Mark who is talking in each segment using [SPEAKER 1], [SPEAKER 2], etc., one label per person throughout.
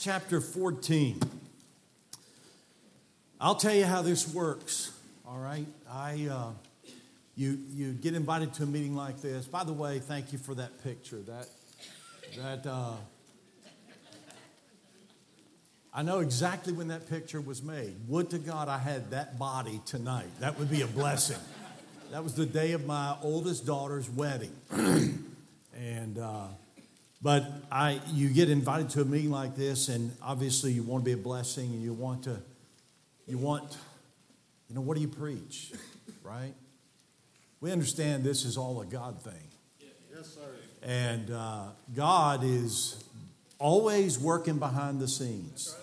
[SPEAKER 1] chapter 14. I'll tell you how this works, all right? I, uh, you, you get invited to a meeting like this. By the way, thank you for that picture. That, that, uh, I know exactly when that picture was made. Would to God I had that body tonight. That would be a blessing. that was the day of my oldest daughter's wedding. and, uh, but I, you get invited to a meeting like this, and obviously you want to be a blessing, and you want to, you want, you know, what do you preach, right? We understand this is all a God thing. Yes, sir. And uh, God is always working behind the scenes.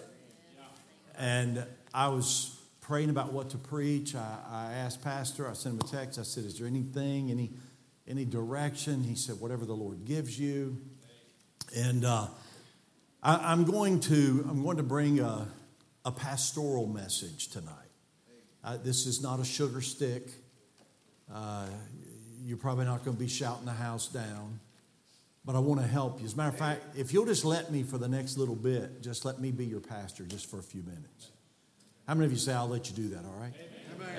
[SPEAKER 1] And I was praying about what to preach. I, I asked Pastor, I sent him a text. I said, Is there anything, any, any direction? He said, Whatever the Lord gives you. And uh, I, am going to I'm going to bring a, a pastoral message tonight. Uh, this is not a sugar stick. Uh, you're probably not going to be shouting the house down, but I want to help you. As a matter of fact, if you'll just let me for the next little bit, just let me be your pastor just for a few minutes. How many of you say I'll let you do that? All right.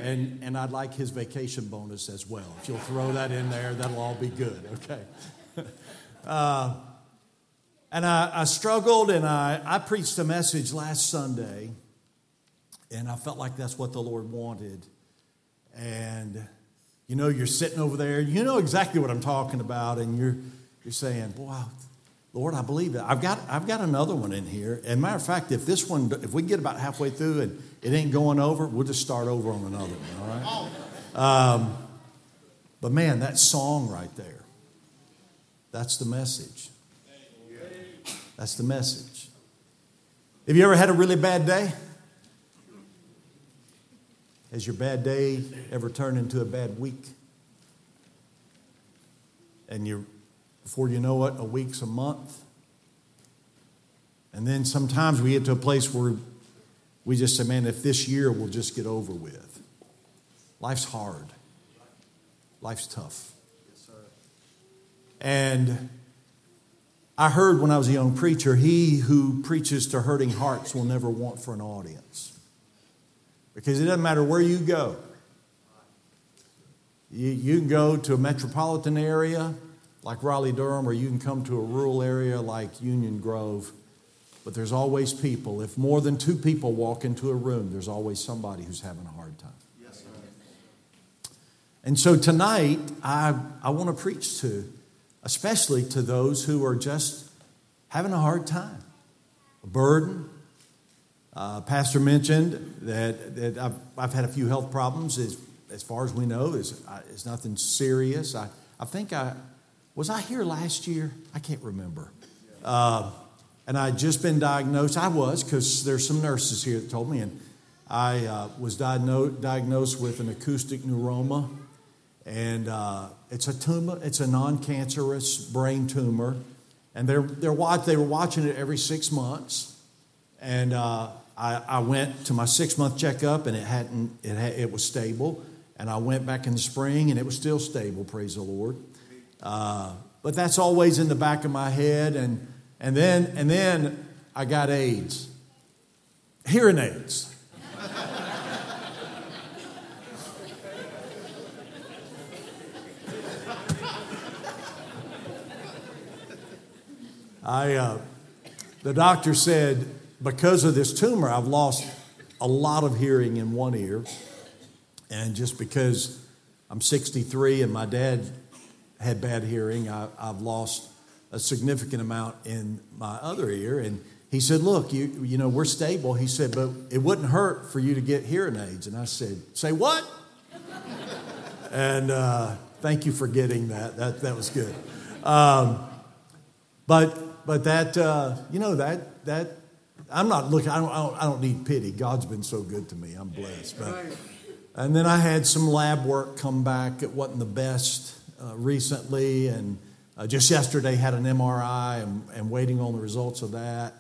[SPEAKER 1] And, and I'd like his vacation bonus as well. If you'll throw that in there, that'll all be good, okay? Uh, and I, I struggled and I, I preached a message last Sunday, and I felt like that's what the Lord wanted. And you know, you're sitting over there, you know exactly what I'm talking about, and you're, you're saying, Wow, Lord, I believe it. I've got, I've got another one in here. And matter of fact, if this one, if we get about halfway through and it ain't going over, we'll just start over on another one, all right? Um, but man, that song right there, that's the message. That's the message. Have you ever had a really bad day? Has your bad day ever turned into a bad week? And you before you know it, a week's a month. And then sometimes we get to a place where we just say, man, if this year we'll just get over with. Life's hard. Life's tough. Yes, and I heard when I was a young preacher, he who preaches to hurting hearts will never want for an audience. Because it doesn't matter where you go. You, you can go to a metropolitan area like Raleigh Durham, or you can come to a rural area like Union Grove. But there's always people. If more than two people walk into a room, there's always somebody who's having a hard time. Yes, and so tonight, I, I want to preach to especially to those who are just having a hard time, a burden. Uh, Pastor mentioned that, that I've, I've had a few health problems. As, as far as we know, is it's nothing serious. I, I think I was I here last year. I can't remember. Uh, and I had just been diagnosed. I was because there's some nurses here that told me, and I uh, was diagnosed diagnosed with an acoustic neuroma and uh, it's a tumor. It's a non-cancerous brain tumor, and they're they're watch, they were watching it every six months, and uh, I, I, went to my six-month checkup, and it hadn't it it was stable, and I went back in the spring, and it was still stable. Praise the Lord. Uh, but that's always in the back of my head, and and then and then I got AIDS, hearing aids. I, uh, the doctor said, because of this tumor, I've lost a lot of hearing in one ear. And just because I'm 63 and my dad had bad hearing, I, have lost a significant amount in my other ear. And he said, Look, you, you know, we're stable. He said, But it wouldn't hurt for you to get hearing aids. And I said, Say what? and uh, thank you for getting that. That, that was good. Um, but but that, uh, you know, that, that, I'm not looking, I don't, I don't, I don't need pity. God's been so good to me. I'm blessed. But, and then I had some lab work come back. It wasn't the best uh, recently. And uh, just yesterday had an MRI and, and waiting on the results of that.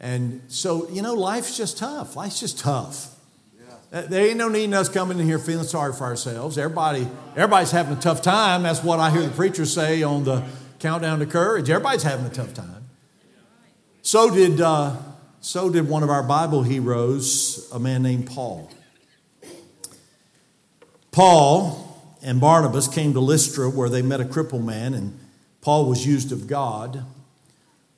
[SPEAKER 1] And so, you know, life's just tough. Life's just tough. Yeah. Uh, there ain't no need in us coming in here feeling sorry for ourselves. Everybody, everybody's having a tough time. That's what I hear the preacher say on the countdown to courage. Everybody's having a tough time. So did, uh, So did one of our Bible heroes, a man named Paul. Paul and Barnabas came to Lystra where they met a crippled man, and Paul was used of God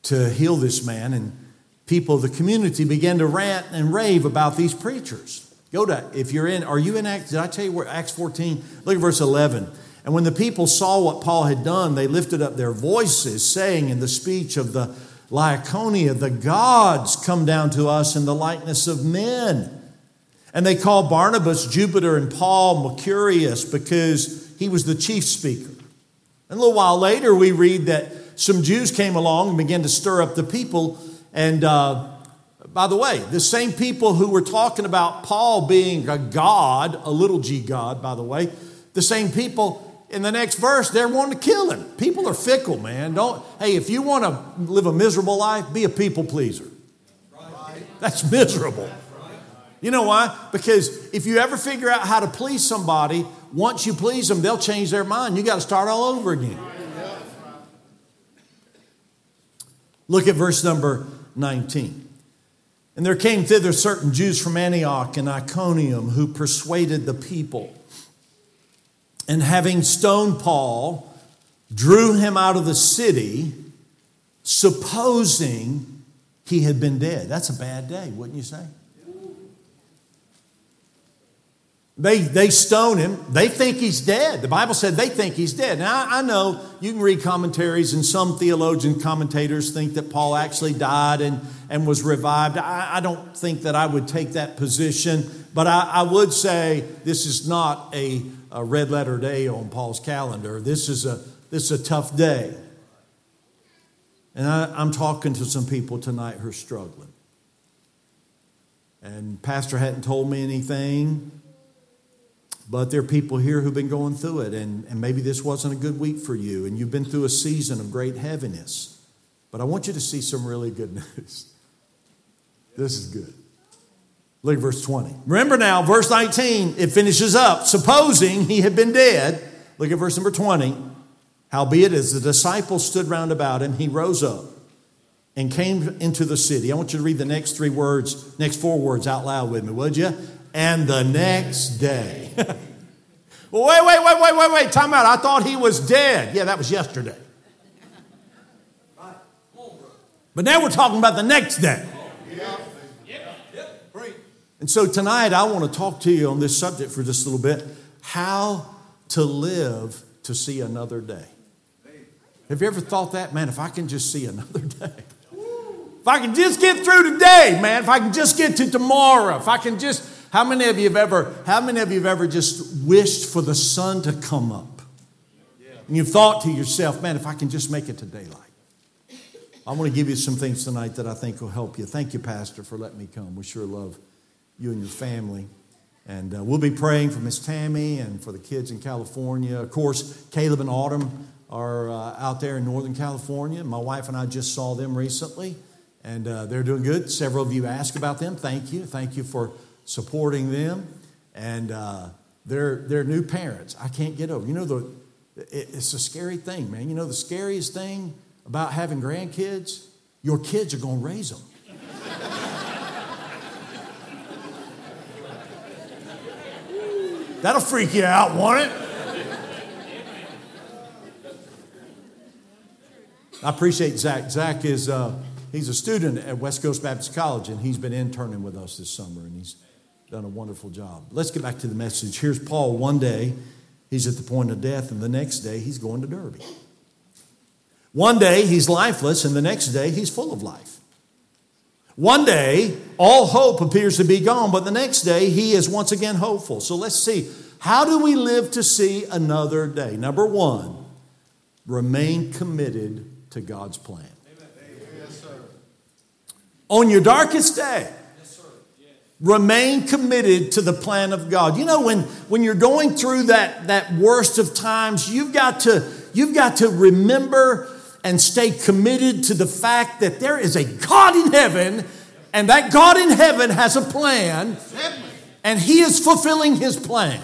[SPEAKER 1] to heal this man. And people of the community began to rant and rave about these preachers. Go to, if you're in, are you in Acts? Did I tell you where Acts 14? Look at verse 11. And when the people saw what Paul had done, they lifted up their voices, saying in the speech of the Lycaonia, the gods come down to us in the likeness of men. And they call Barnabas Jupiter and Paul Mercurius because he was the chief speaker. And a little while later, we read that some Jews came along and began to stir up the people. And uh, by the way, the same people who were talking about Paul being a god, a little g god, by the way, the same people in the next verse, they're wanting to kill him. People are fickle, man. Don't, hey, if you want to live a miserable life, be a people pleaser. That's miserable. You know why? Because if you ever figure out how to please somebody, once you please them, they'll change their mind. You got to start all over again. Look at verse number 19. And there came thither certain Jews from Antioch and Iconium who persuaded the people and having stoned Paul, drew him out of the city, supposing he had been dead. That's a bad day, wouldn't you say? They, they stone him. They think he's dead. The Bible said they think he's dead. Now, I, know you can read commentaries, and some theologian commentators think that Paul actually died and, and was revived. I, I don't think that I would take that position, but I, I would say this is not a a red letter day on Paul's calendar. This is a, this is a tough day. And I, am talking to some people tonight who are struggling. And Pastor hadn't told me anything, but there are people here who've been going through it, and, and maybe this wasn't a good week for you, and you've been through a season of great heaviness. But I want you to see some really good news. This is good. Look at verse 20. Remember now, verse 19, it finishes up. Supposing he had been dead, look at verse number 20. Howbeit, as the disciples stood round about him, he rose up and came into the city. I want you to read the next three words, next four words out loud with me, would you? And the next day. wait, wait, wait, wait, wait, wait. Time out. I thought he was dead. Yeah, that was yesterday. But now we're talking about the next day. And so tonight I want to talk to you on this subject for just a little bit how to live to see another day. Have you ever thought that, man, if I can just see another day? If I can just get through today, man, if I can just get to tomorrow, if I can just how many of you have ever how many of you have ever just wished for the sun to come up? And you've thought to yourself, man, if I can just make it to daylight. I want to give you some things tonight that I think will help you. Thank you, Pastor, for letting me come. We sure love you and your family. And uh, we'll be praying for Miss Tammy and for the kids in California. Of course, Caleb and Autumn are uh, out there in Northern California. My wife and I just saw them recently, and uh, they're doing good. Several of you asked about them. Thank you. Thank you for supporting them. And uh, they're, new parents. I can't get over. You know, the, it, it's a scary thing, man. You know, the scariest thing about having grandkids, your kids are going to raise them. That'll freak you out, won't it? I appreciate Zach. Zach is uh, he's a student at West Coast Baptist College, and he's been interning with us this summer, and he's done a wonderful job. Let's get back to the message. Here's Paul. One day, he's at the point of death, and the next day, he's going to Derbe. One day, he's lifeless, and the next day, he's full of life. One day, all hope appears to be gone, but the next day, he is once again hopeful. So let's see. How do we live to see another day? Number one, remain committed to God's plan. Yes, On your darkest day, remain committed to the plan of God. You know, when, when you're going through that, that worst of times, you've got to, you've got to remember and stay committed to the fact that there is a God in heaven, and that God in heaven has a plan, and He is fulfilling His plan.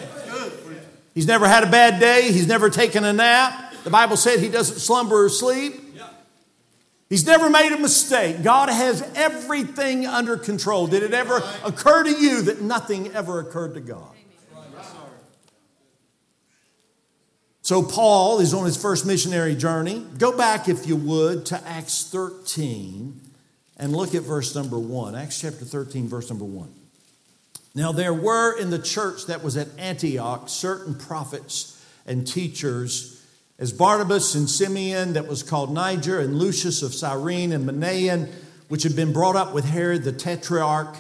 [SPEAKER 1] He's never had a bad day, He's never taken a nap. The Bible said He doesn't slumber or sleep. He's never made a mistake. God has everything under control. Did it ever occur to you that nothing ever occurred to God? So, Paul is on his first missionary journey. Go back, if you would, to Acts 13 and look at verse number 1. Acts chapter 13, verse number 1. Now, there were in the church that was at Antioch certain prophets and teachers as Barnabas and Simeon, that was called Niger, and Lucius of Cyrene and Manaen, which had been brought up with Herod the Tetrarch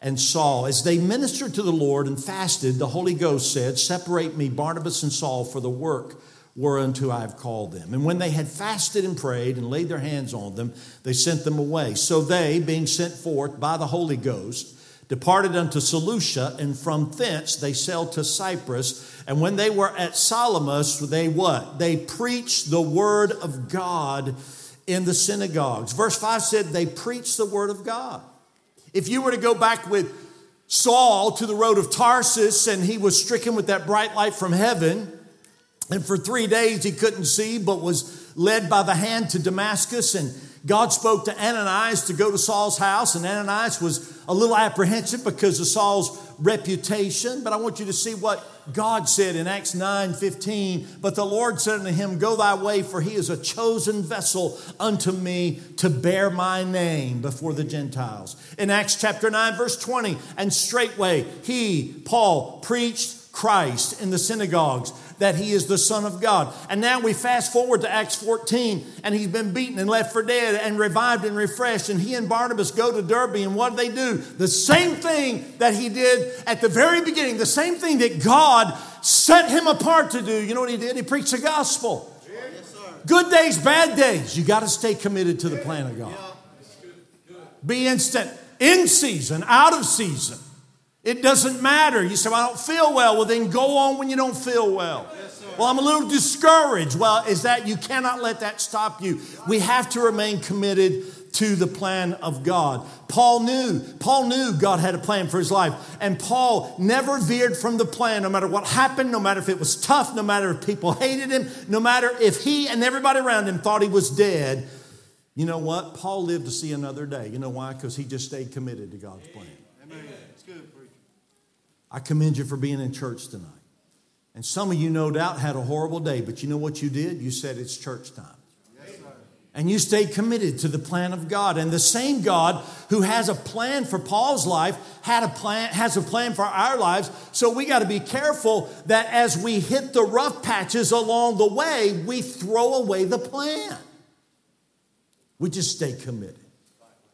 [SPEAKER 1] and Saul. As they ministered to the Lord and fasted, the Holy Ghost said, Separate me, Barnabas and Saul, for the work whereunto I have called them. And when they had fasted and prayed and laid their hands on them, they sent them away. So they, being sent forth by the Holy Ghost, departed unto Seleucia, and from thence they sailed to Cyprus. And when they were at Salamis, they what? They preached the word of God in the synagogues. Verse 5 said they preached the word of God. If you were to go back with Saul to the road of Tarsus and he was stricken with that bright light from heaven, and for three days he couldn't see but was led by the hand to Damascus and God spoke to Ananias to go to Saul's house, and Ananias was a little apprehensive because of Saul's reputation. But I want you to see what God said in Acts 9 15. But the Lord said unto him, Go thy way, for he is a chosen vessel unto me to bear my name before the Gentiles. In Acts chapter 9, verse 20, and straightway he, Paul, preached Christ in the synagogues that he is the Son of God. And now we fast forward to Acts 14, and he's been beaten and left for dead and revived and refreshed. And he and Barnabas go to Derbe, and what do they do? The same thing that he did at the very beginning, the same thing that God set him apart to do. You know what he did? He preached the gospel. Good days, bad days. You got to stay committed to the plan of God. Be instant, in season, out of season. It doesn't matter. You say, well, I don't feel well. Well, then go on when you don't feel well. Yes, well, I'm a little discouraged. Well, is that you cannot let that stop you. We have to remain committed to the plan of God. Paul knew, Paul knew God had a plan for his life. And Paul never veered from the plan, no matter what happened, no matter if it was tough, no matter if people hated him, no matter if he and everybody around him thought he was dead. You know what? Paul lived to see another day. You know why? Because he just stayed committed to God's plan. I commend you for being in church tonight. And some of you, no doubt, had a horrible day, but you know what you did? You said it's church time. and you stayed committed to the plan of God. And the same God who has a plan for Paul's life had a plan, has a plan for our lives. So we got to be careful that as we hit the rough patches along the way, we throw away the plan. We just stay committed.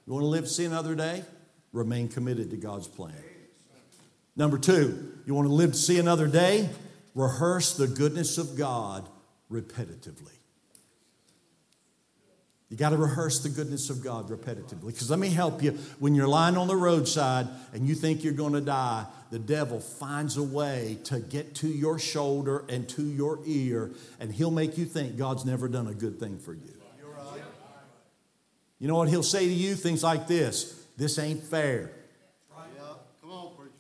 [SPEAKER 1] You want to live to see another day? Remain committed to God's plan. Number two, you want to live to see another day? Rehearse the goodness of God repetitively. You got to rehearse the goodness of God repetitively. Because let me help you. When you're lying on the roadside and you think you're going to die, the devil finds a way to get to your shoulder and to your ear, and he'll make you think God's never done a good thing for you. You know what he'll say to you? Things like this This ain't fair.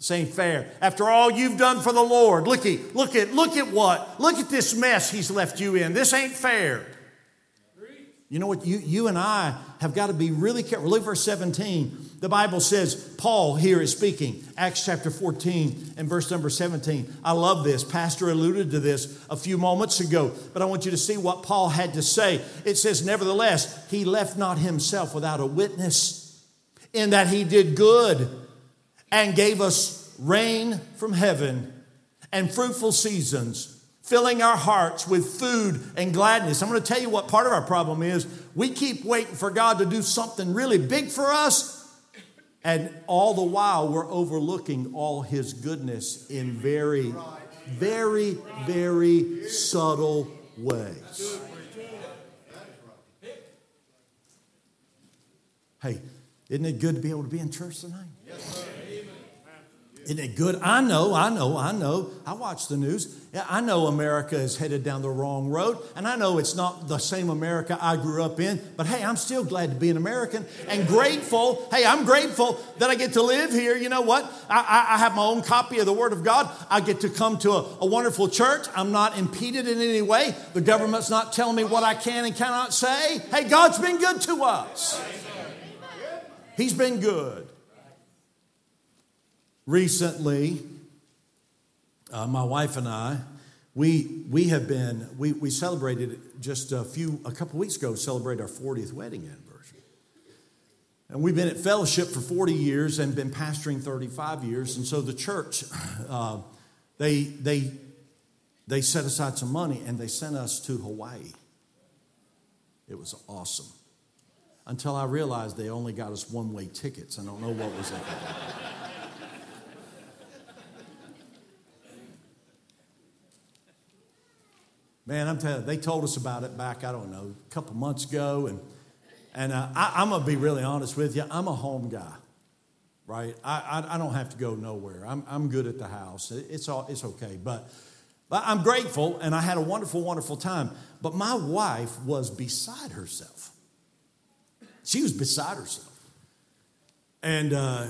[SPEAKER 1] This ain't fair. After all you've done for the Lord, looky, look at, look at what? Look at this mess he's left you in. This ain't fair. You know what? You, you and I have got to be really careful. Look verse 17. The Bible says, Paul here is speaking, Acts chapter 14 and verse number 17. I love this. Pastor alluded to this a few moments ago, but I want you to see what Paul had to say. It says, Nevertheless, he left not himself without a witness, in that he did good and gave us rain from heaven and fruitful seasons, filling our hearts with food and gladness. I'm going to tell you what part of our problem is. We keep waiting for God to do something really big for us, and all the while we're overlooking all His goodness in very, very, very subtle ways. Hey, isn't it good to be able to be in church tonight? Yes, Isn't it good? I know, I know, I know. I watch the news. I know America is headed down the wrong road, and I know it's not the same America I grew up in, but hey, I'm still glad to be an American and grateful. Hey, I'm grateful that I get to live here. You know what? I, I have my own copy of the Word of God. I get to come to a, a wonderful church. I'm not impeded in any way. The government's not telling me what I can and cannot say. Hey, God's been good to us, He's been good. Recently, uh, my wife and I, we, we have been, we, we celebrated just a few, a couple weeks ago, celebrated our 40th wedding anniversary. And we've been at fellowship for 40 years and been pastoring 35 years. And so the church, uh, they, they, they set aside some money and they sent us to Hawaii. It was awesome. Until I realized they only got us one way tickets. I don't know what was that. Man, I'm telling you, they told us about it back, I don't know, a couple months ago. And, and uh, I, am going to be really honest with you. I'm a home guy, right? I, I, I, don't have to go nowhere. I'm, I'm good at the house. It's, all, it's okay. But, but I'm grateful, and I had a wonderful, wonderful time. But my wife was beside herself. She was beside herself. And uh,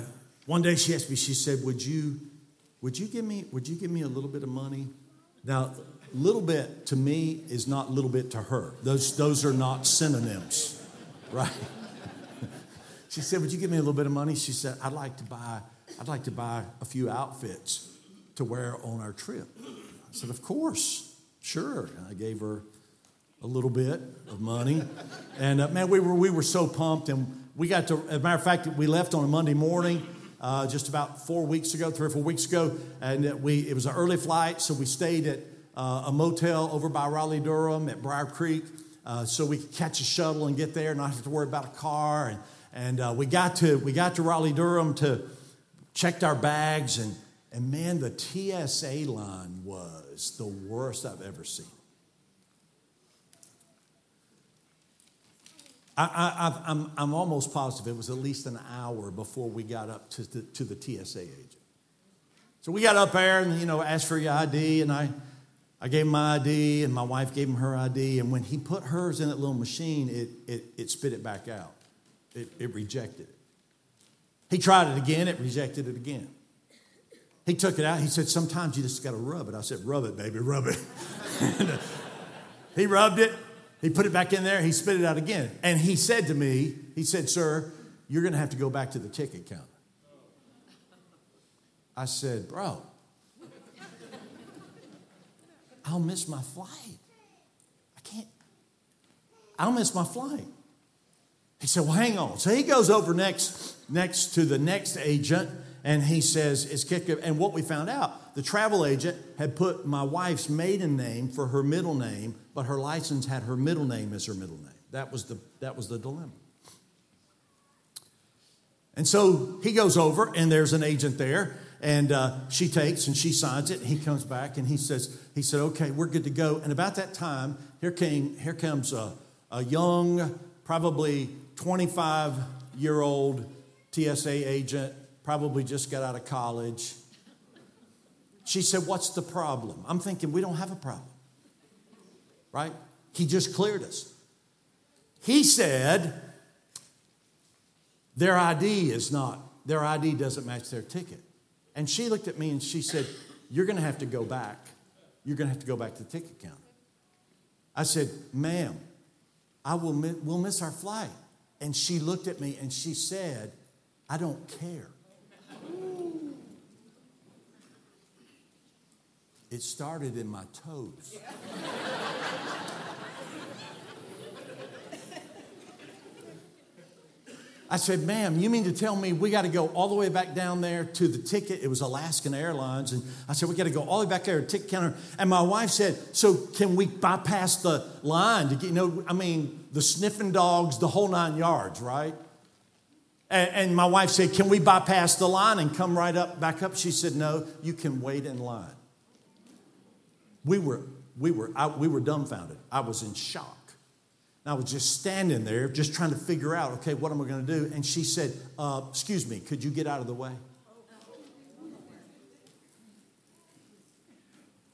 [SPEAKER 1] one day she asked me, she said, Would you, would you give me, would you give me a little bit of money? Now, little bit to me is not little bit to her. Those, those are not synonyms, right? she said, Would you give me a little bit of money? She said, I'd like to buy, I'd like to buy a few outfits to wear on our trip. I said, Of course, sure. And I gave her a little bit of money. And uh, man, we were, we were so pumped. And we got to, as a matter of fact, we left on a Monday morning. Uh, just about four weeks ago, three or four weeks ago, and we it was an early flight, so we stayed at uh, a motel over by Raleigh Durham at Brier Creek uh, so we could catch a shuttle and get there, and not have to worry about a car. And, and uh, we, got to, we got to Raleigh Durham to checked our bags, and, and man, the TSA line was the worst I've ever seen. I, am I'm, I'm almost positive it was at least an hour before we got up to the, to the TSA agent. So we got up there and, you know, asked for your ID, and I I gave him my ID, and my wife gave him her ID. And when he put hers in that little machine, it, it, it spit it back out. It, it rejected it. He tried it again, it rejected it again. He took it out. He said, Sometimes you just got to rub it. I said, Rub it, baby, rub it. he rubbed it. He put it back in there. He spit it out again. And he said to me, He said, Sir, you're going to have to go back to the ticket counter. I said, Bro, I'll miss my flight. I can't, I'll miss my flight. He said, Well, hang on. So he goes over next, next to the next agent and he says, It's kicked And what we found out, the travel agent had put my wife's maiden name for her middle name, but her license had her middle name as her middle name. That was the, that was the dilemma. And so he goes over, and there's an agent there, and uh, she takes and she signs it. And he comes back and he says, he said, okay, we're good to go. And about that time, here came, here comes a, a young, probably 25 year old TSA agent, probably just got out of college. She said, What's the problem? I'm thinking, we don't have a problem, right? He just cleared us. He said, Their ID is not, their ID doesn't match their ticket. And she looked at me and she said, You're going to have to go back. You're going to have to go back to the ticket counter. I said, Ma'am, I will miss, we'll miss our flight. And she looked at me and she said, I don't care. It started in my toes. I said, ma'am, you mean to tell me we got to go all the way back down there to the ticket? It was Alaskan Airlines. And I said, we got to go all the way back there to ticket counter. And my wife said, so can we bypass the line to get, you know, I mean, the sniffing dogs, the whole nine yards, right? And, and my wife said, can we bypass the line and come right up, back up? She said, no, you can wait in line. We were, we were, I, we were dumbfounded. I was in shock. And I was just standing there, just trying to figure out, okay, what am I going to do? And she said, uh, Excuse me, could you get out of the way?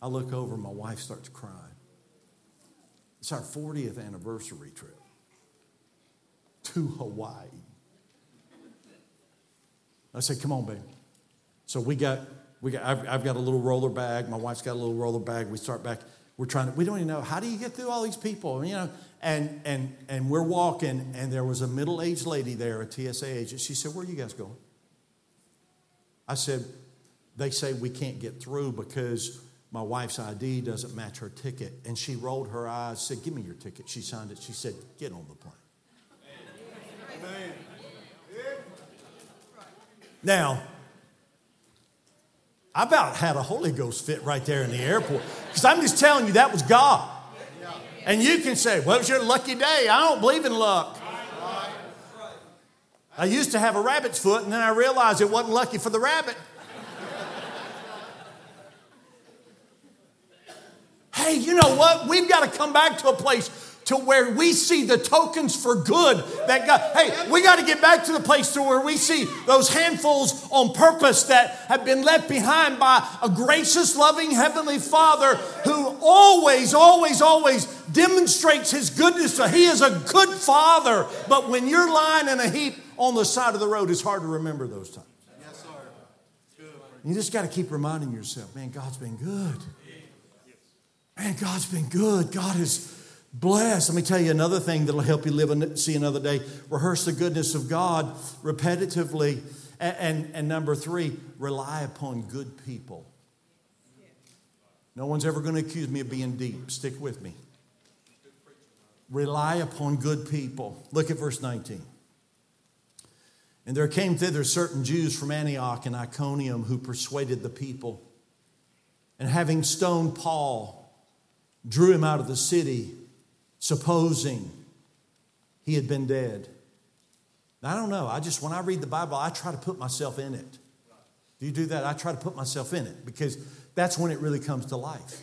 [SPEAKER 1] I look over, my wife starts crying. It's our 40th anniversary trip to Hawaii. I said, Come on, baby. So we got, we got I've, I've got a little roller bag. My wife's got a little roller bag. We start back. We're trying to, we don't even know, how do you get through all these people? You know, and, and, and we're walking, and there was a middle aged lady there, a TSA agent. She said, Where are you guys going? I said, They say we can't get through because my wife's ID doesn't match her ticket. And she rolled her eyes, said, Give me your ticket. She signed it. She said, Get on the plane. Amen. Now, I about had a Holy Ghost fit right there in the airport because I'm just telling you that was God. And you can say, it was your lucky day. I don't believe in luck. I used to have a rabbit's foot, and then I realized it wasn't lucky for the rabbit. hey, you know what? We've got to come back to a place to where we see the tokens for good that God, hey, we got to get back to the place to where we see those handfuls on purpose that have been left behind by a gracious, loving Heavenly Father who always, always, always demonstrates His goodness. He is a good Father, but when you're lying in a heap on the side of the road, it's hard to remember those times. Yes, sir. You just got to keep reminding yourself, man, God's been good. Man, God's been good. God is blessed. Let me tell you another thing that'll help you live and see another day. Rehearse the goodness of God repetitively. And, and, and number three, rely upon good people. No one's ever going to accuse me of being deep. Stick with me. Rely upon good people. Look at verse 19. And there came thither certain Jews from Antioch and Iconium who persuaded the people. And having stoned Paul, drew him out of the city supposing he had been dead. I don't know. I just, when I read the Bible, I try to put myself in it. Do you do that? I try to put myself in it because that's when it really comes to life.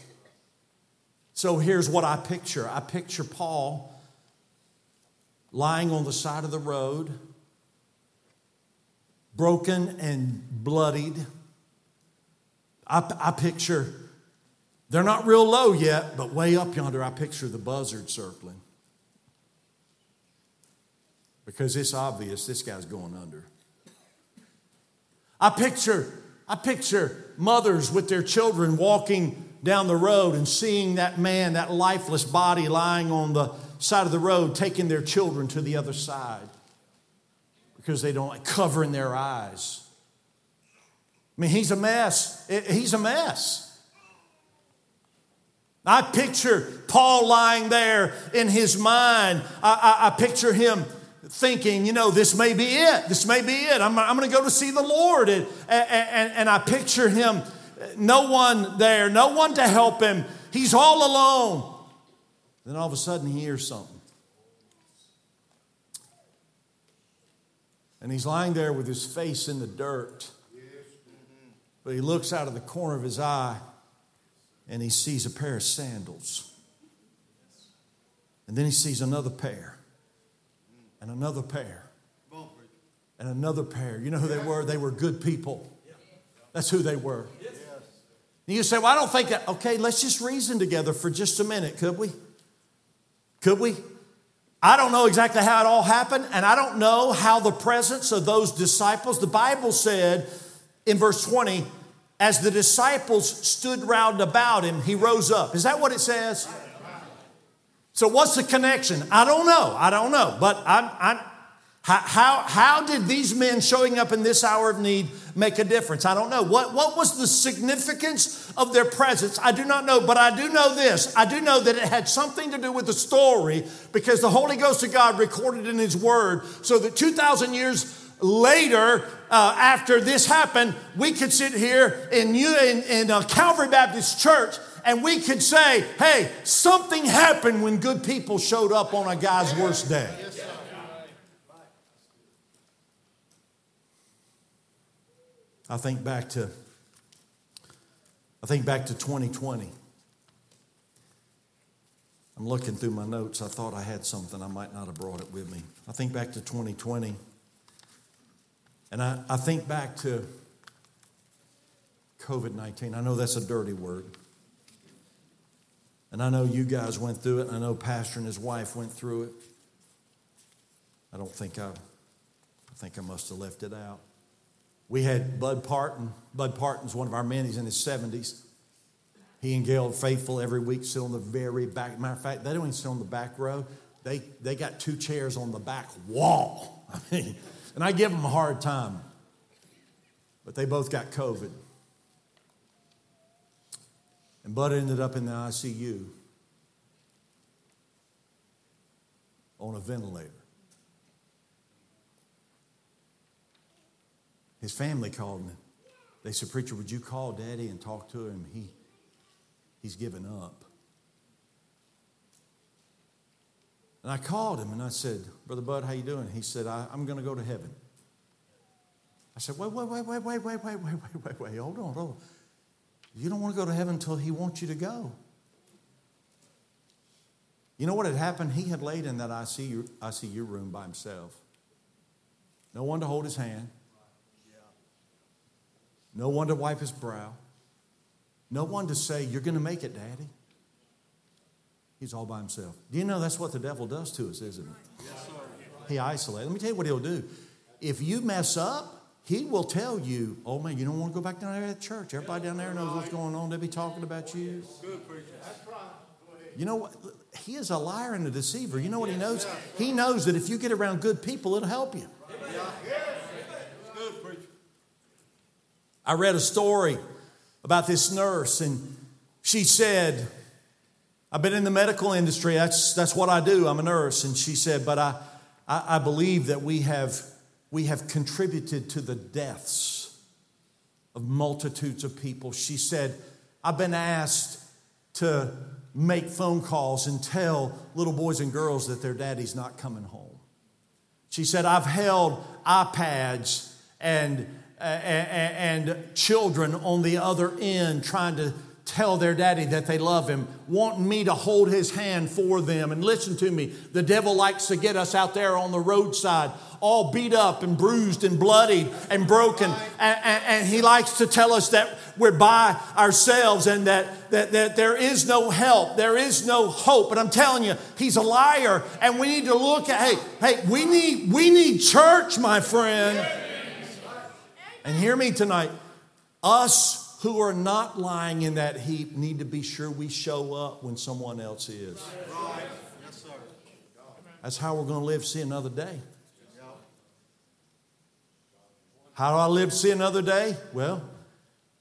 [SPEAKER 1] So here's what I picture I picture Paul lying on the side of the road, broken and bloodied. I, I picture they're not real low yet, but way up yonder, I picture the buzzard circling. Because it's obvious this guy's going under. I picture, I picture mothers with their children walking down the road and seeing that man, that lifeless body lying on the side of the road, taking their children to the other side because they don't like covering their eyes. I mean, he's a mess. He's a mess. I picture Paul lying there in his mind. I, I, I picture him thinking, you know, this may be it. This may be it. I'm, I'm going to go to see the Lord. And, and, and I picture him, no one there, no one to help him. He's all alone. Then all of a sudden he hears something. And he's lying there with his face in the dirt. But he looks out of the corner of his eye and he sees a pair of sandals. And then he sees another pair, and another pair, and another pair. You know who they were? They were good people. That's who they were. And you say, Well, I don't think that. Okay, let's just reason together for just a minute, could we? Could we? I don't know exactly how it all happened, and I don't know how the presence of those disciples, the Bible said in verse 20, as the disciples stood round about him, he rose up. Is that what it says? So, what's the connection? I don't know. I don't know. But I'm, I'm, how, how did these men showing up in this hour of need make a difference? I don't know. What, what was the significance of their presence? I do not know, but I do know this. I do know that it had something to do with the story because the Holy Ghost of God recorded in His Word so that 2,000 years later, uh, after this happened, we could sit here in, in, in uh, Calvary Baptist Church and we could say, hey, something happened when good people showed up on a guy's worst day. I think back to I think back to 2020. I'm looking through my notes. I thought I had something. I might not have brought it with me. I think back to 2020. And I, I think back to COVID 19. I know that's a dirty word. And I know you guys went through it, I know Pastor and his wife went through it. I don't think I, I think I must have left it out. We had Bud Parton. Bud Parton's one of our men. He's in his 70s. He and Gail faithful every week, sit on the very back. Matter of fact, they don't even sit on the back row. They, they got two chairs on the back wall. I mean, and I give them a hard time. But they both got COVID. And Bud ended up in the ICU on a ventilator. His family called me. They said, Preacher, would you call Daddy and talk to him? He, he's given up. And I called him and I said, Brother Bud, how you doing? He said, I, am going to go to heaven. I said, wait, wait, wait, wait, wait, wait, wait, wait, wait, wait, wait, hold on, hold on. You don't want to go to heaven until he wants you to go. You know what had happened? He had laid in that ICU, ICU room by himself. No one to hold his hand no one to wipe his brow, no one to say, You're going to make it, Daddy. He's all by himself. Do you know that's what the devil does to us, isn't it? He isolates. Let me tell you what he'll do. If you mess up, he will tell you, oh man, you don't want to go back down there at church. Everybody down there knows what's going on. They'll be talking about you. You know what? He is a liar and a deceiver. You know what he knows? He knows that if you get around good people, it'll help you. I read a story about this nurse, and she said, I've been in the medical industry. That's, that's what I do. I'm a nurse. And she said, but I, I, I believe that we have, we have contributed to the deaths of multitudes of people. She said, I've been asked to make phone calls and tell little boys and girls that their daddy's not coming home. She said, I've held iPads and and children on the other end trying to tell their daddy that they love him, wanting me to hold his hand for them. And listen to me, the devil likes to get us out there on the roadside, all beat up and bruised and bloodied and broken. And, and, and he likes to tell us that we're by ourselves and that, that, that there is no help, there is no hope. But I'm telling you, he's a liar. And we need to look at, hey, hey, we need, we need church, my friend. And hear me tonight. Us who are not lying in that heap need to be sure we show up when someone else is. That's how we're going to live to see another day. How do I live to see another day? Well,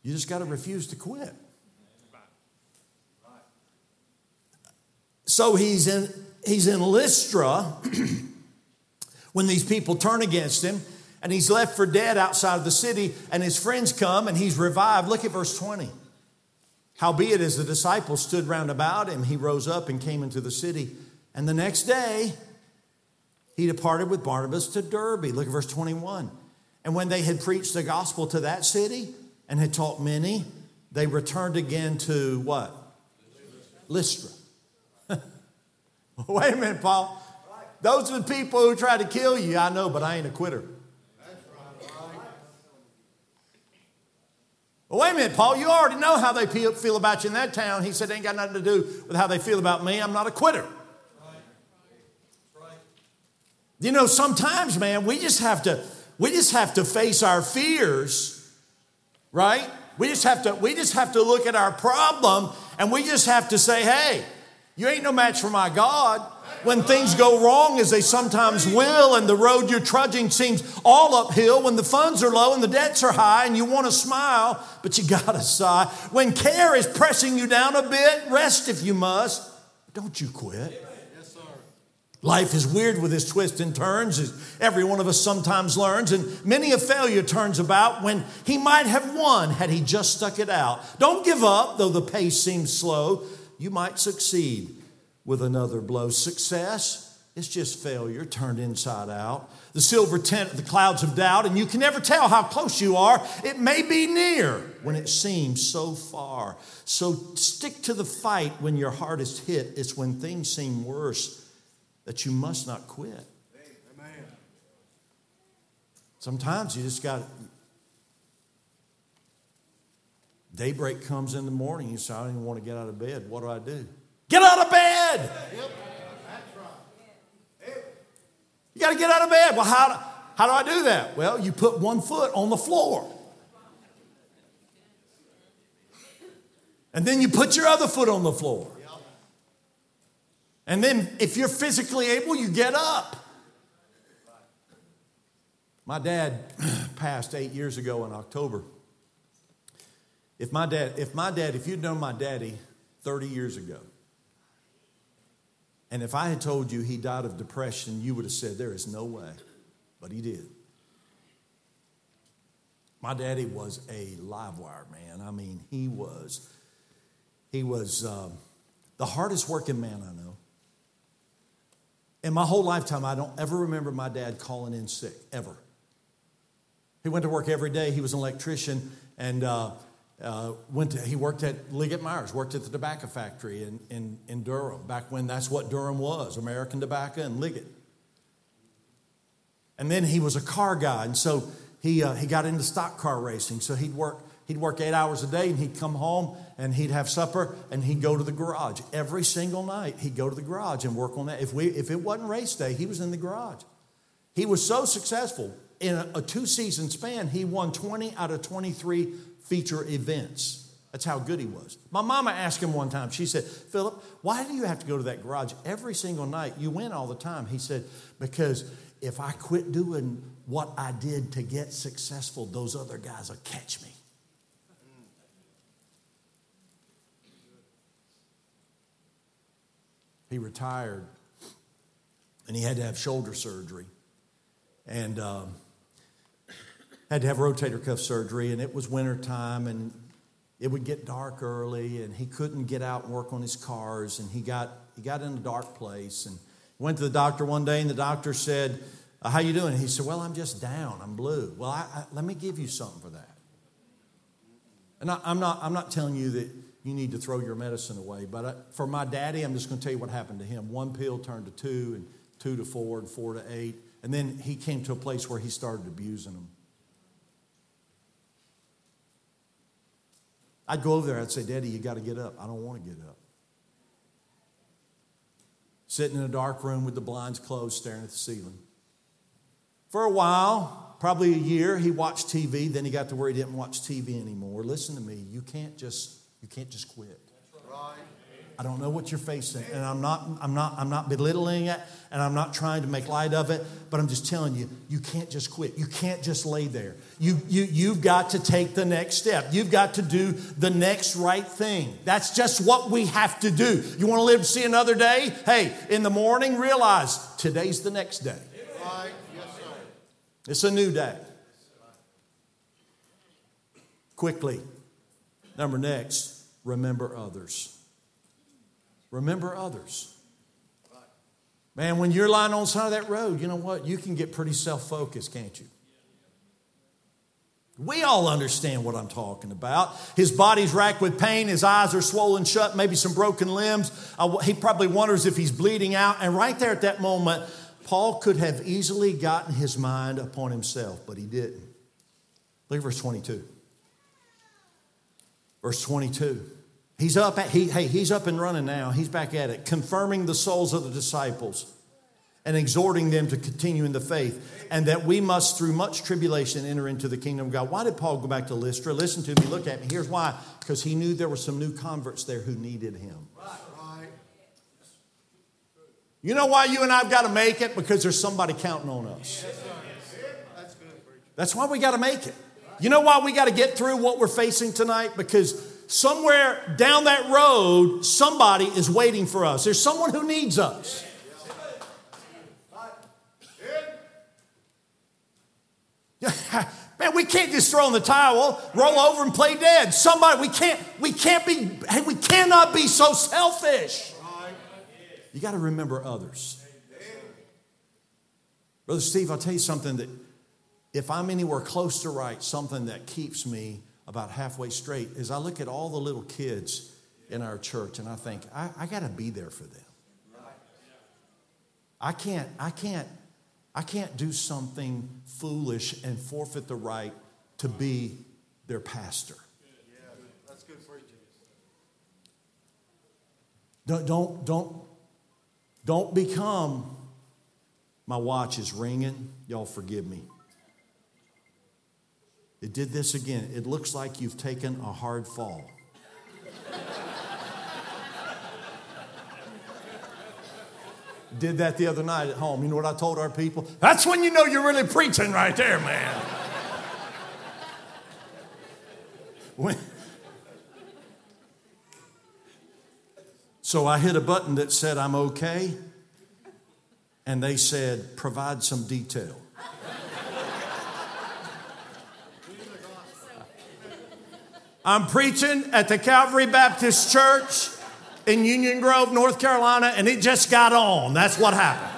[SPEAKER 1] you just got to refuse to quit. So he's in, he's in Lystra when these people turn against him and he's left for dead outside of the city, and his friends come and he's revived. Look at verse 20. Howbeit, as the disciples stood round about him, he rose up and came into the city. And the next day, he departed with Barnabas to Derbe. Look at verse 21. And when they had preached the gospel to that city and had taught many, they returned again to what? Lystra. Wait a minute, Paul. Those are the people who try to kill you. I know, but I ain't a quitter. Well, wait a minute, Paul, you already know how they feel about you in that town. He said, it ain't got nothing to do with how they feel about me. I'm not a quitter. You know, sometimes, man, we just have to, we just have to face our fears, right? We just have to, we just have to look at our problem and we just have to say, hey, you ain't no match for my God when things go wrong, as they sometimes will, and the road you're trudging seems all uphill, when the funds are low and the debts are high, and you want to smile, but you got to sigh. When care is pressing you down a bit, rest if you must. Don't you quit. Life is weird with its twists and turns, as every one of us sometimes learns, and many a failure turns about when he might have won had he just stuck it out. Don't give up, though the pace seems slow. You might succeed with another blow. Success is just failure turned inside out. The silver tent of the clouds of doubt, and you can never tell how close you are. It may be near when it seems so far. So stick to the fight when your heart is hit. It's when things seem worse that you must not quit. Sometimes you just got daybreak comes in the morning. You say, I don't even want to get out of bed. What do I do? Get out of bed. You got to get out of bed. Well, how how do I do that? Well, you put one foot on the floor. And then you put your other foot on the floor. And then, if you're physically able, you get up. My dad passed eight years ago in October. If my dad, if my dad, if you'd known my daddy 30 years ago, and if I had told you he died of depression, you would have said, There is no way. But he did. My daddy was a live wire man. I mean, he was, he was um, the hardest working man I know. In my whole lifetime, I don't ever remember my dad calling in sick, ever. He went to work every day. He was an electrician and uh, uh, went to, he worked at Liggett Myers, worked at the tobacco factory in, in, in Durham, back when that's what Durham was American Tobacco and Liggett. And then he was a car guy, and so he, uh, he got into stock car racing. So he'd work, he'd work eight hours a day, and he'd come home and he'd have supper, and he'd go to the garage. Every single night, he'd go to the garage and work on that. If, we, if it wasn't race day, he was in the garage. He was so successful. In a, a two season span, he won 20 out of 23 feature events. That's how good he was. My mama asked him one time, she said, Philip, why do you have to go to that garage every single night? You win all the time. He said, because if I quit doing what I did to get successful, those other guys will catch me. He retired and he had to have shoulder surgery. And um, had to have rotator cuff surgery, and it was winter time, and it would get dark early, and he couldn't get out and work on his cars, and he got he got in a dark place, and went to the doctor one day, and the doctor said, uh, "How you doing?" He said, "Well, I'm just down. I'm blue." Well, I, I, let me give you something for that. And I, am not I'm not telling you that you need to throw your medicine away, but I, for my daddy, I'm just going to tell you what happened to him. One pill turned to two, and two to four, and four to eight, and then he came to a place where he started abusing them. I'd go over there, I'd say, Daddy, you got to get up. I don't want to get up. Sitting in a dark room with the blinds closed, staring at the ceiling. For a while, probably a year, he watched TV. Then he got to where he didn't watch TV anymore. Listen to me, you can't just, you can't just quit. I don't know what you're facing, and I'm not, I'm not, I'm not belittling it, and I'm not trying to make light of it, but I'm just telling you, you can't just quit. You can't just lay there. You, you, you've got to take the next step. You've got to do the next right thing. That's just what we have to do. You want to live to see another day? Hey, in the morning, realize today's the next day. It's a new day. Quickly, number next, remember others. Remember others. Man, when you're lying on the side of that road, you know what? You can get pretty self focused, can't you? We all understand what I'm talking about. His body's racked with pain, his eyes are swollen shut, maybe some broken limbs. He probably wonders if he's bleeding out. And right there at that moment, Paul could have easily gotten his mind upon himself, but he didn't. Look at verse 22. Verse 22. He's up at, he, hey, he's up and running now. He's back at it, confirming the souls of the disciples and exhorting them to continue in the faith, and that we must, through much tribulation, enter into the kingdom of God. Why did Paul go back to Lystra? Listen to me, look at me. Here's why because he knew there were some new converts there who needed him. You know why you and I've got to make it? Because there's somebody counting on us. That's why we got to make it. You know why we got to get through what we're facing tonight? Because somewhere down that road, somebody is waiting for us. There's someone who needs us. Man, we can't just throw in the towel, roll over and play dead. Somebody, we can't, we can't be, hey, we cannot be so selfish. You got to remember others. Brother Steve, I'll tell you something that if I'm anywhere close to right, something that keeps me about halfway straight is I look at all the little kids in our church and I think, I, I got to be there for them. I can't, I can't, I can't do something foolish and forfeit the right to be their pastor. Don't, don't, don't, don't become, my watch is ringing. Y'all forgive me. It did this again. It looks like you've taken a hard fall. did that the other night at home. You know what I told our people? That's when you know you're really preaching right there, man. when, so I hit a button that said, I'm okay. And they said, provide some detail. I'm preaching at the Calvary Baptist Church in Union Grove, North Carolina, and it just got on. That's what happened.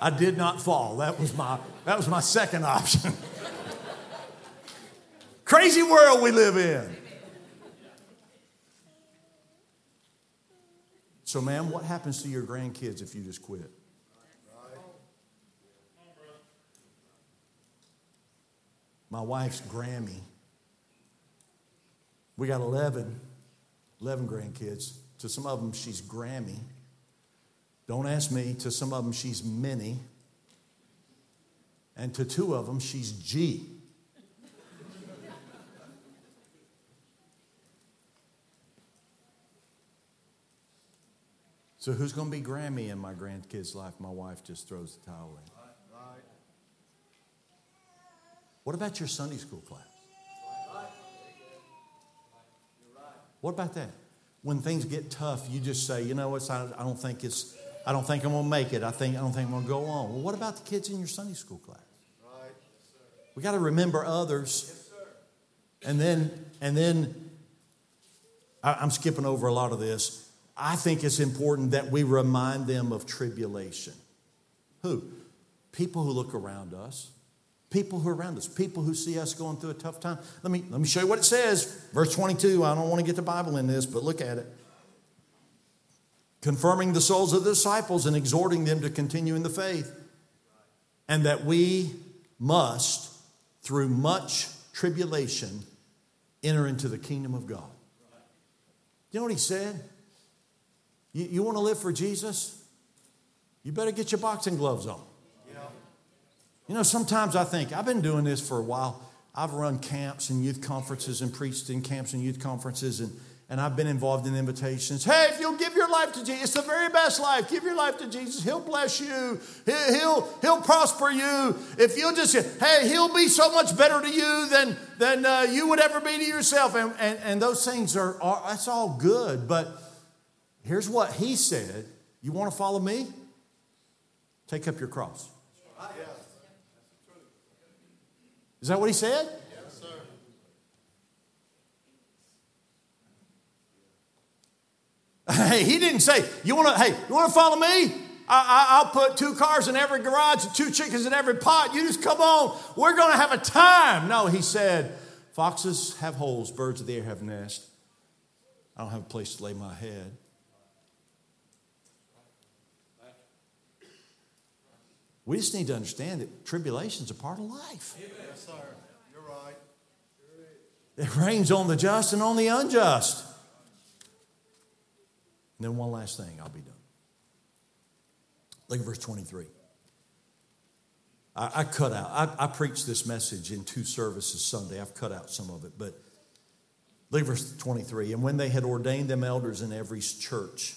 [SPEAKER 1] I did not fall. That was my, that was my second option. Crazy world we live in. So, ma'am, what happens to your grandkids if you just quit? My wife's Grammy we got 11, 11 grandkids. To some of them, she's Grammy. Don't ask me. To some of them, she's Minnie. And to two of them, she's G. So, who's going to be Grammy in my grandkids' life? My wife just throws the towel in. What about your Sunday school class? What about that? When things get tough, you just say, you know what, I don't think it's, I don't think I'm to make it. I think I don't think I'm to go on. Well, what about the kids in your Sunday school class? Right. We got to remember others. Yes, and then, and then, I, I'm skipping over a lot of this. I think it's important that we remind them of tribulation. Who? People who look around us. People who are around us, people who see us going through a tough time. Let me, let me show you what it says. Verse 22. I don't want to get the Bible in this, but look at it. Confirming the souls of the disciples and exhorting them to continue in the faith. And that we must, through much tribulation, enter into the kingdom of God. You know what he said? You, you want to live for Jesus? You better get your boxing gloves on. You know, sometimes I think, I've been doing this for a while. I've run camps and youth conferences and preached in camps and youth conferences, and, and I've been involved in invitations. Hey, if you'll give your life to Jesus, it's the very best life. Give your life to Jesus. He'll bless you, He'll, he'll prosper you. If you'll just, hey, He'll be so much better to you than, than uh, you would ever be to yourself. And, and, and those things are, are, that's all good. But here's what He said You want to follow me? Take up your cross. Is that what he said? Yes, sir. Hey, he didn't say, you want to, hey, you want to follow me? I, will put two cars in every garage and two chickens in every pot. You just come on. We're going to have a time. No, he said, foxes have holes, birds of the air have nests. I don't have a place to lay my head. We just need to understand that tribulation is a part of life. Yes, sir. You're right. It rains on the just and on the unjust. And then one last thing, I'll be done. Look at verse 23. I, I cut out, I, I, preached this message in two services Sunday. I've cut out some of it, but look at verse 23. And when they had ordained them elders in every church,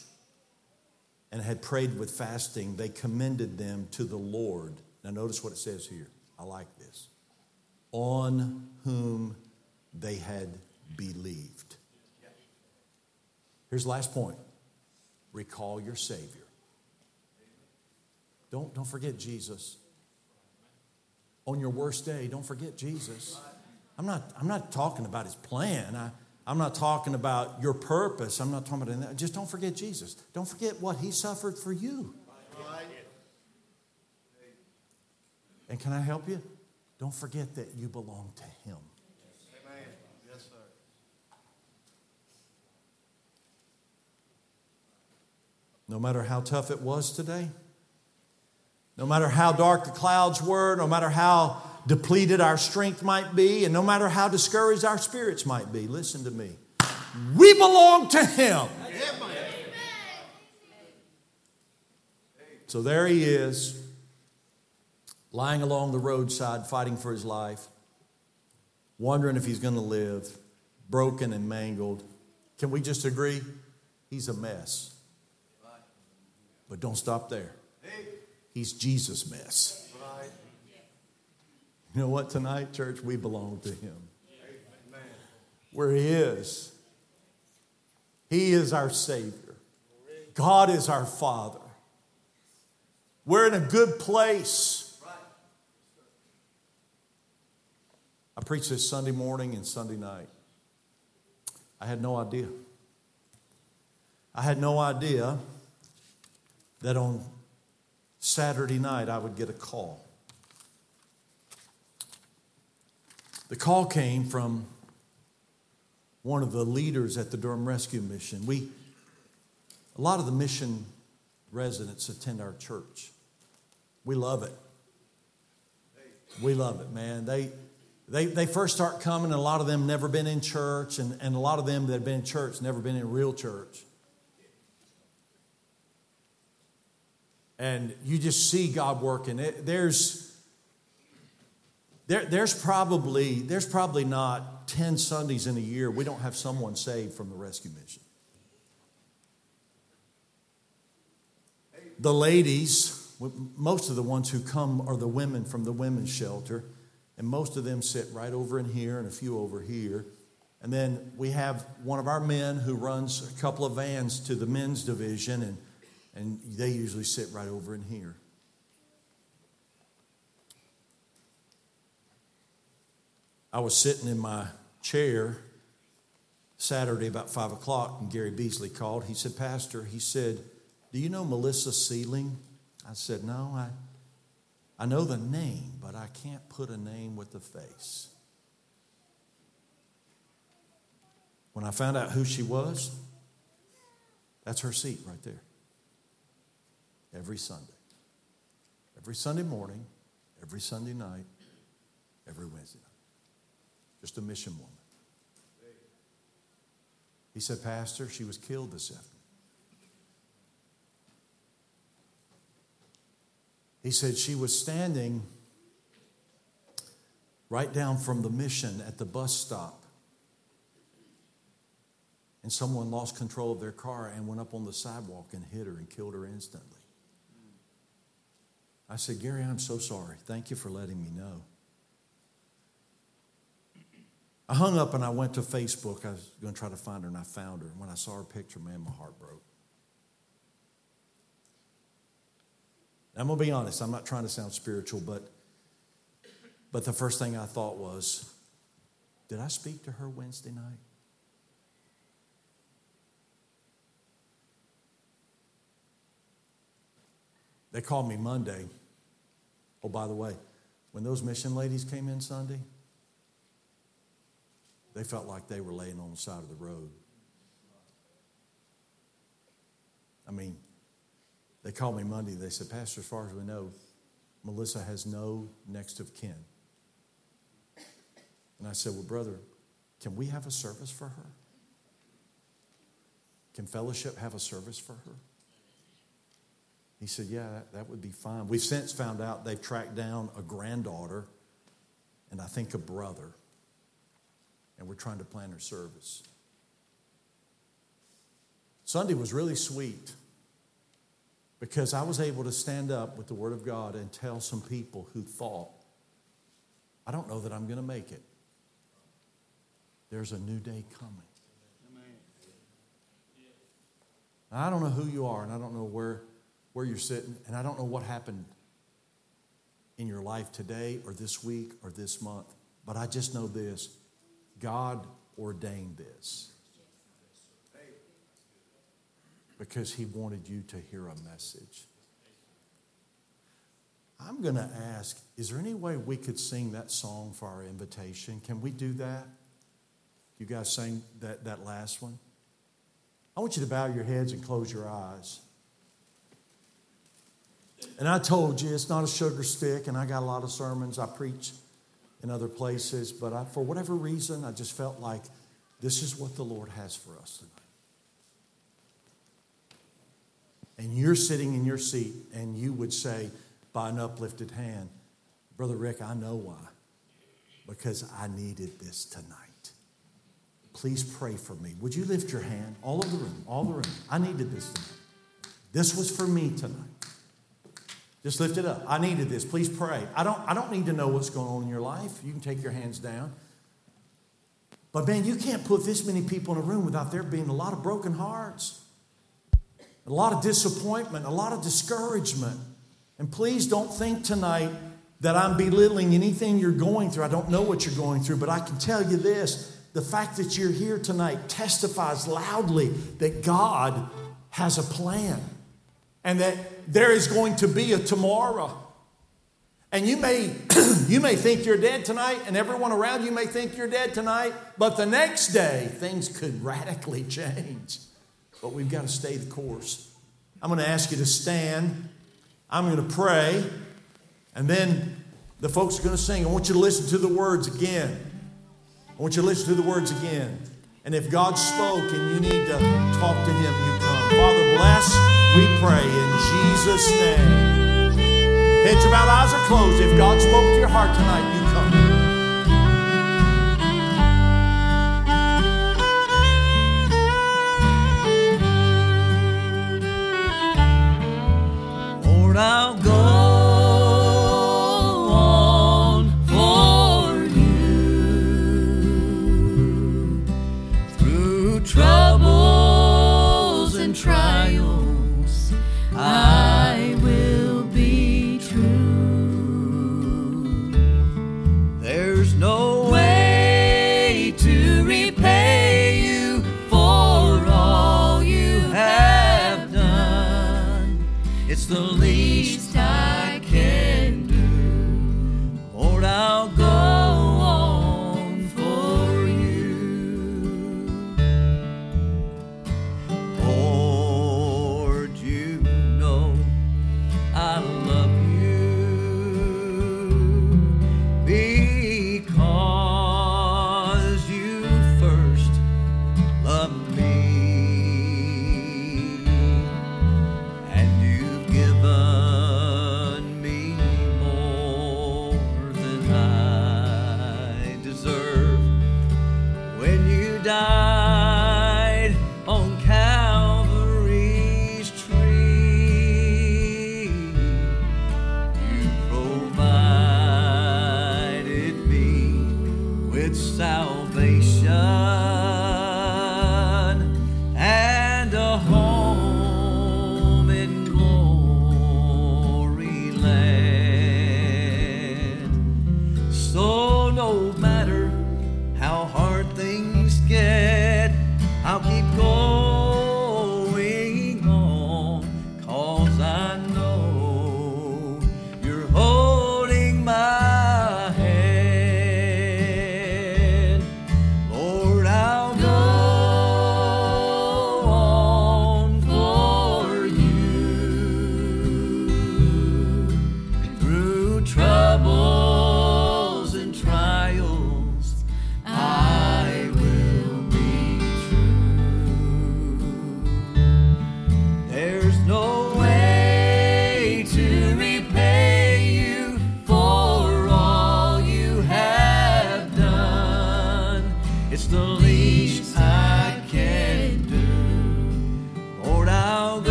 [SPEAKER 1] and had prayed with fasting, they commended them to the Lord. Now, notice what it says here. I like this. On whom they had believed. Here's the last point recall your Savior. Don't, don't forget Jesus. On your worst day, don't forget Jesus. I'm not, I'm not talking about his plan. I, I'm not talking about your purpose. I'm not talking about that. Just don't forget Jesus. Don't forget what he suffered for you. And can I help you? Don't forget that you belong to him. No matter how tough it was today, no matter how dark the clouds were, no matter how depleted our strength might be, and no matter how discouraged our spirits might be, listen to me. We belong to Him. So there he is, lying along the roadside, fighting for his life, wondering if he's going to live, broken and mangled. Can we just agree? He's a mess. But don't stop there. He's Jesus' mess. You know what, tonight, church, we belong to Him. Where He is. He is our Savior. God is our Father. We're in a good place. I preached this Sunday morning and Sunday night. I had no idea. I had no idea that on Saturday night I would get a call. The call came from one of the leaders at the Durham Rescue Mission. We, a lot of the mission residents attend our church. We love it. We love it, man. They, they, they first start coming, and a lot of them never been in church, and, and a lot of them that have been in church never been in real church. And you just see God working. It, there's, there, there's probably there's probably not 10 Sundays in a year we don't have someone saved from the rescue mission. The ladies most of the ones who come are the women from the women's shelter, and most of them sit right over in here and a few over here. And then we have one of our men who runs a couple of vans to the men's division, and, and they usually sit right over in here. I was sitting in my chair Saturday about five o'clock, and Gary Beasley called. He said, Pastor, he said, Do you know Melissa Sealing? I said, No, I, I know the name, but I can't put a name with the face. When I found out who she was, that's her seat right there. Every Sunday. Every Sunday morning, every Sunday night, every Wednesday night. Just a mission woman. He said, Pastor, she was killed this afternoon. He said she was standing right down from the mission at the bus stop. And someone lost control of their car and went up on the sidewalk and hit her and killed her instantly. I said, Gary, I'm so sorry. Thank you for letting me know. I hung up and I went to Facebook. I was going to try to find her and I found her. And when I saw her picture, man, my heart broke. I'm going to be honest, I'm not trying to sound spiritual, but, but the first thing I thought was, did I speak to her Wednesday night? They called me Monday. Oh, by the way, when those mission ladies came in Sunday, they felt like they were laying on the side of the road. I mean, they called me Monday. They said, Pastor, as far as we know, Melissa has no next of kin. And I said, Well, brother, can we have a service for her? Can fellowship have a service for her? He said, Yeah, that, that would be fine. We've since found out they've tracked down a granddaughter and I think a brother, and we're trying to plan her service. Sunday was really sweet because I was able to stand up with the Word of God and tell some people who thought, I don't know that I'm going to make it. There's a new day coming. I don't know who you are, and I don't know where, where you're sitting, and I don't know what happened in your life today or this week or this month, but I just know this God ordained this because he wanted you to hear a message. I'm going to ask is there any way we could sing that song for our invitation? Can we do that? You guys sang that, that last one? I want you to bow your heads and close your eyes. And I told you it's not a sugar stick, and I got a lot of sermons I preach in other places, but I, for whatever reason, I just felt like This is what the Lord has for us tonight. And you're sitting in your seat, and you would say, by an uplifted hand, Brother Rick, I know why. Because I needed this tonight. Please pray for me. Would you lift your hand? All of the room, all the room. I needed this tonight. This was for me tonight. Just lift it up. I needed this. Please pray. I don't, I don't need to know what's going on in your life. You can take your hands down. But man, you can't put this many people in a room without there being a lot of broken hearts, a lot of disappointment, a lot of discouragement. And please don't think tonight that I'm belittling anything you're going through. I don't know what you're going through, but I can tell you this the fact that you're here tonight testifies loudly that God has a plan and that there is going to be a tomorrow. And you may, you may think you're dead tonight, and everyone around you may think you're dead tonight, but the next day things could radically change. But we've got to stay the course. I'm going to ask you to stand. I'm going to pray. And then the folks are going to sing. I want you to listen to the words again. I want you to listen to the words again. And if God spoke and you need to talk to Him, you come. Father, bless, we pray in Jesus' name. Heads are bowed, eyes are closed. If God spoke to your heart tonight, you
[SPEAKER 2] come. Lord, I'll go.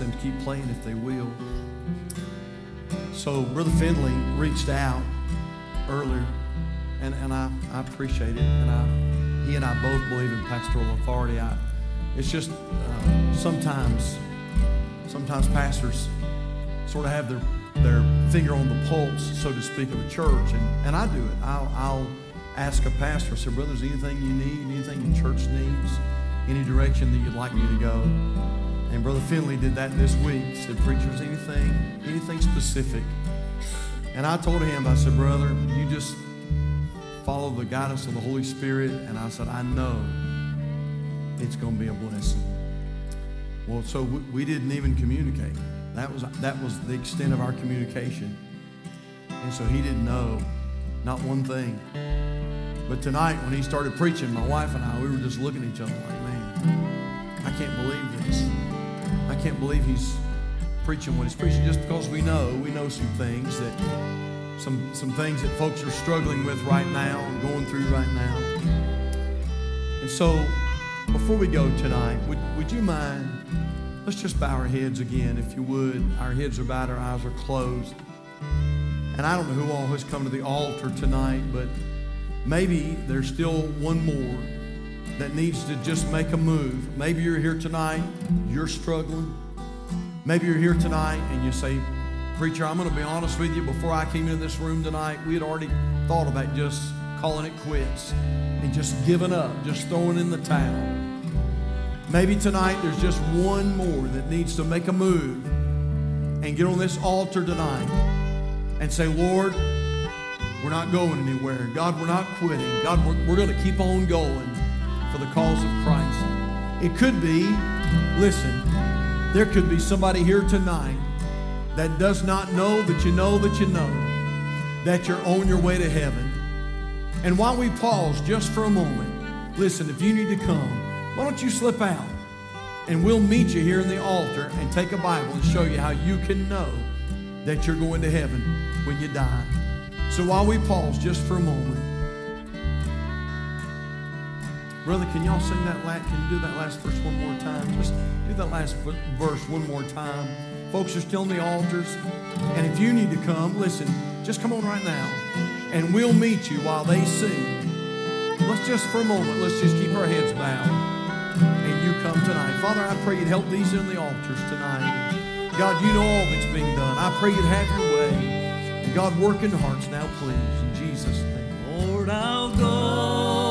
[SPEAKER 3] Them to keep playing if they will. So, Brother Finley reached out earlier, and, and I, I appreciate it. And I, he and I both believe in pastoral authority. I, it's just uh, sometimes, sometimes pastors sort of have their, their finger on the pulse, so to speak, of a church, and, and I do it. I'll, I'll ask a pastor, I say, Brother, is anything you need, anything the church needs, any direction that you'd like me to go? And Brother Finley did that this week. Said, Preachers, anything, anything specific? And I told him, I said, Brother, you just follow the guidance of the Holy Spirit. And I said, I know it's going to be a blessing. Well, so we, we didn't even communicate. That was, that was the extent of our communication. And so he didn't know not one thing. But tonight, when he started preaching, my wife and I, we were just looking at each other like, man, I can't believe this. I can't believe he's preaching what he's preaching just because we know, we know some things that, some, some things that folks are struggling with right now and going through right now. And so, before we go tonight, would, would you mind, let's just bow our heads again, if you would. Our heads are bowed, our eyes are closed. And I don't know who all has come to the altar tonight, but maybe there's still one more that needs to just make a move. Maybe you're here tonight, you're struggling. Maybe you're here tonight and you say, Preacher, I'm going to be honest with you. Before I came into this room tonight, we had already thought about just calling it quits and just giving up, just throwing in the towel. Maybe tonight there's just one more that needs to make a move and get on this altar tonight and say, Lord, we're not going anywhere. God, we're not quitting. God, we're, we're going to keep on going for the cause of Christ. It could be, listen, there could be somebody here tonight that does not know that you know that you know that you're on your way to heaven. And while we pause just for a moment, listen, if you need to come, why don't you slip out and we'll meet you here in the altar and take a Bible and show you how you can know that you're going to heaven when you die. So while we pause just for a moment, Brother, can y'all sing that last? Can you do that last verse one more time? Just do that last verse one more time. Folks are still in the altars. And if you need to come, listen, just come on right now. And we'll meet you while they sing. Let's just for a moment, let's just keep our heads bowed. And you come tonight. Father, I pray you'd help these in the altars tonight. God, you know all that's being done. I pray you'd have your way. And God, work in hearts now, please. In Jesus' name.
[SPEAKER 2] Lord, I'll go